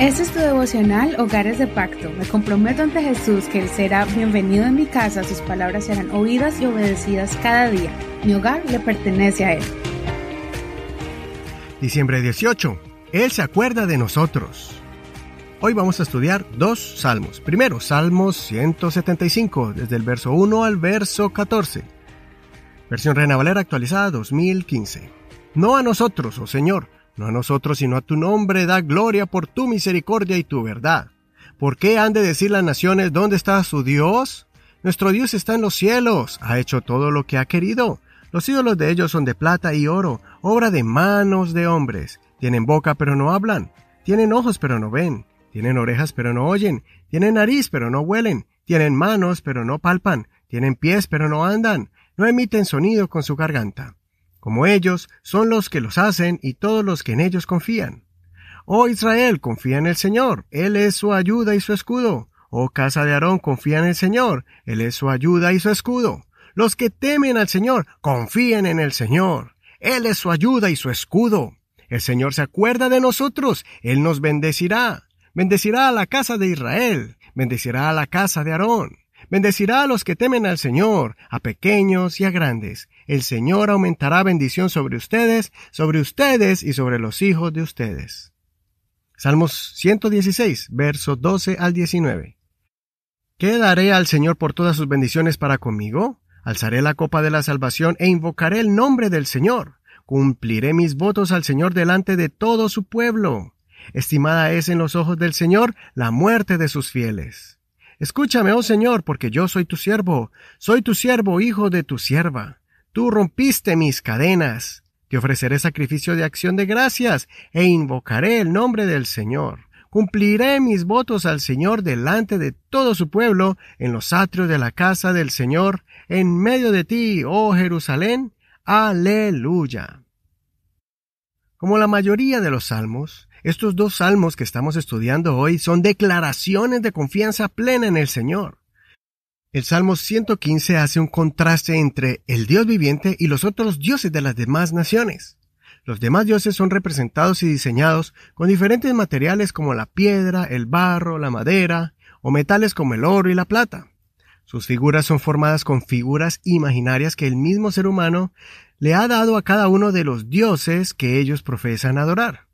Este es tu devocional Hogares de Pacto. Me comprometo ante Jesús que Él será bienvenido en mi casa, sus palabras serán oídas y obedecidas cada día. Mi hogar le pertenece a Él. Diciembre 18. Él se acuerda de nosotros. Hoy vamos a estudiar dos salmos. Primero, Salmos 175, desde el verso 1 al verso 14. Versión Reina Valera actualizada 2015. No a nosotros, oh Señor no a nosotros, sino a tu nombre da gloria por tu misericordia y tu verdad. ¿Por qué han de decir las naciones dónde está su Dios? Nuestro Dios está en los cielos, ha hecho todo lo que ha querido. Los ídolos de ellos son de plata y oro, obra de manos de hombres. Tienen boca pero no hablan, tienen ojos pero no ven, tienen orejas pero no oyen, tienen nariz pero no huelen, tienen manos pero no palpan, tienen pies pero no andan, no emiten sonido con su garganta como ellos, son los que los hacen y todos los que en ellos confían. Oh Israel, confía en el Señor, Él es su ayuda y su escudo. Oh casa de Aarón, confía en el Señor, Él es su ayuda y su escudo. Los que temen al Señor, confíen en el Señor, Él es su ayuda y su escudo. El Señor se acuerda de nosotros, Él nos bendecirá. Bendecirá a la casa de Israel, bendecirá a la casa de Aarón. Bendecirá a los que temen al Señor, a pequeños y a grandes. El Señor aumentará bendición sobre ustedes, sobre ustedes y sobre los hijos de ustedes. Salmos 116, versos 12 al 19. ¿Qué daré al Señor por todas sus bendiciones para conmigo? Alzaré la copa de la salvación e invocaré el nombre del Señor. Cumpliré mis votos al Señor delante de todo su pueblo. Estimada es en los ojos del Señor la muerte de sus fieles. Escúchame, oh Señor, porque yo soy tu siervo, soy tu siervo, hijo de tu sierva. Tú rompiste mis cadenas. Te ofreceré sacrificio de acción de gracias e invocaré el nombre del Señor. Cumpliré mis votos al Señor delante de todo su pueblo en los atrios de la casa del Señor, en medio de ti, oh Jerusalén. Aleluya. Como la mayoría de los salmos, estos dos salmos que estamos estudiando hoy son declaraciones de confianza plena en el Señor. El Salmo 115 hace un contraste entre el Dios viviente y los otros dioses de las demás naciones. Los demás dioses son representados y diseñados con diferentes materiales como la piedra, el barro, la madera, o metales como el oro y la plata. Sus figuras son formadas con figuras imaginarias que el mismo ser humano le ha dado a cada uno de los dioses que ellos profesan adorar.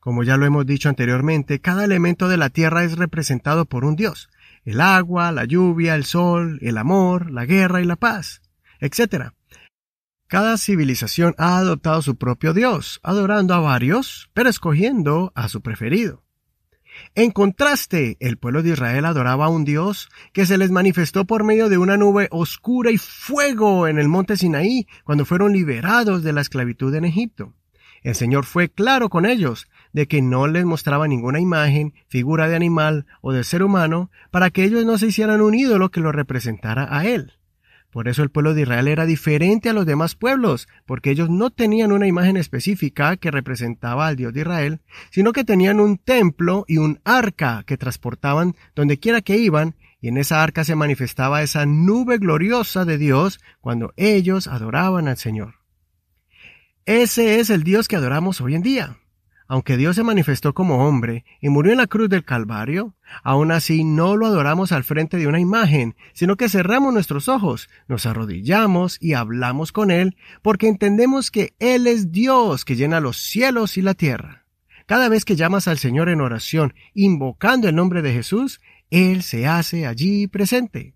Como ya lo hemos dicho anteriormente, cada elemento de la tierra es representado por un dios. El agua, la lluvia, el sol, el amor, la guerra y la paz, etc. Cada civilización ha adoptado su propio dios, adorando a varios, pero escogiendo a su preferido. En contraste, el pueblo de Israel adoraba a un Dios que se les manifestó por medio de una nube oscura y fuego en el monte Sinaí cuando fueron liberados de la esclavitud en Egipto. El Señor fue claro con ellos de que no les mostraba ninguna imagen, figura de animal o de ser humano, para que ellos no se hicieran un ídolo que lo representara a Él. Por eso el pueblo de Israel era diferente a los demás pueblos, porque ellos no tenían una imagen específica que representaba al Dios de Israel, sino que tenían un templo y un arca que transportaban donde quiera que iban, y en esa arca se manifestaba esa nube gloriosa de Dios cuando ellos adoraban al Señor. Ese es el Dios que adoramos hoy en día. Aunque Dios se manifestó como hombre y murió en la cruz del Calvario, aún así no lo adoramos al frente de una imagen, sino que cerramos nuestros ojos, nos arrodillamos y hablamos con Él, porque entendemos que Él es Dios que llena los cielos y la tierra. Cada vez que llamas al Señor en oración, invocando el nombre de Jesús, Él se hace allí presente.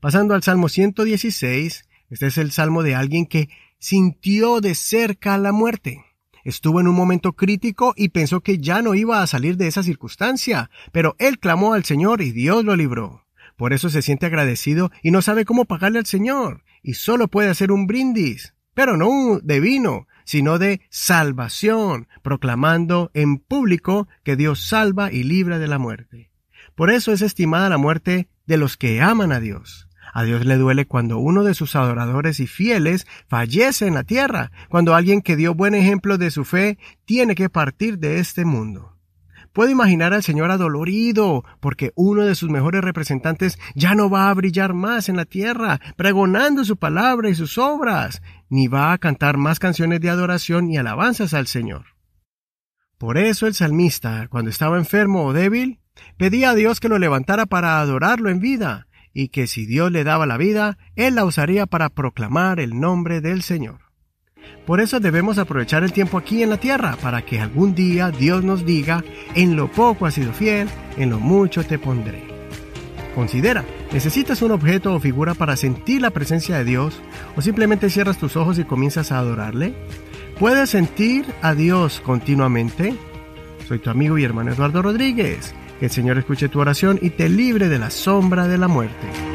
Pasando al Salmo 116, este es el salmo de alguien que sintió de cerca la muerte. Estuvo en un momento crítico y pensó que ya no iba a salir de esa circunstancia, pero él clamó al Señor y Dios lo libró. Por eso se siente agradecido y no sabe cómo pagarle al Señor, y solo puede hacer un brindis, pero no de vino, sino de salvación, proclamando en público que Dios salva y libra de la muerte. Por eso es estimada la muerte de los que aman a Dios. A Dios le duele cuando uno de sus adoradores y fieles fallece en la tierra, cuando alguien que dio buen ejemplo de su fe tiene que partir de este mundo. Puedo imaginar al Señor adolorido porque uno de sus mejores representantes ya no va a brillar más en la tierra, pregonando su palabra y sus obras, ni va a cantar más canciones de adoración y alabanzas al Señor. Por eso el salmista, cuando estaba enfermo o débil, pedía a Dios que lo levantara para adorarlo en vida, y que si Dios le daba la vida, Él la usaría para proclamar el nombre del Señor. Por eso debemos aprovechar el tiempo aquí en la tierra, para que algún día Dios nos diga, en lo poco has sido fiel, en lo mucho te pondré. Considera, ¿necesitas un objeto o figura para sentir la presencia de Dios? ¿O simplemente cierras tus ojos y comienzas a adorarle? ¿Puedes sentir a Dios continuamente? Soy tu amigo y hermano Eduardo Rodríguez. Que el Señor escuche tu oración y te libre de la sombra de la muerte.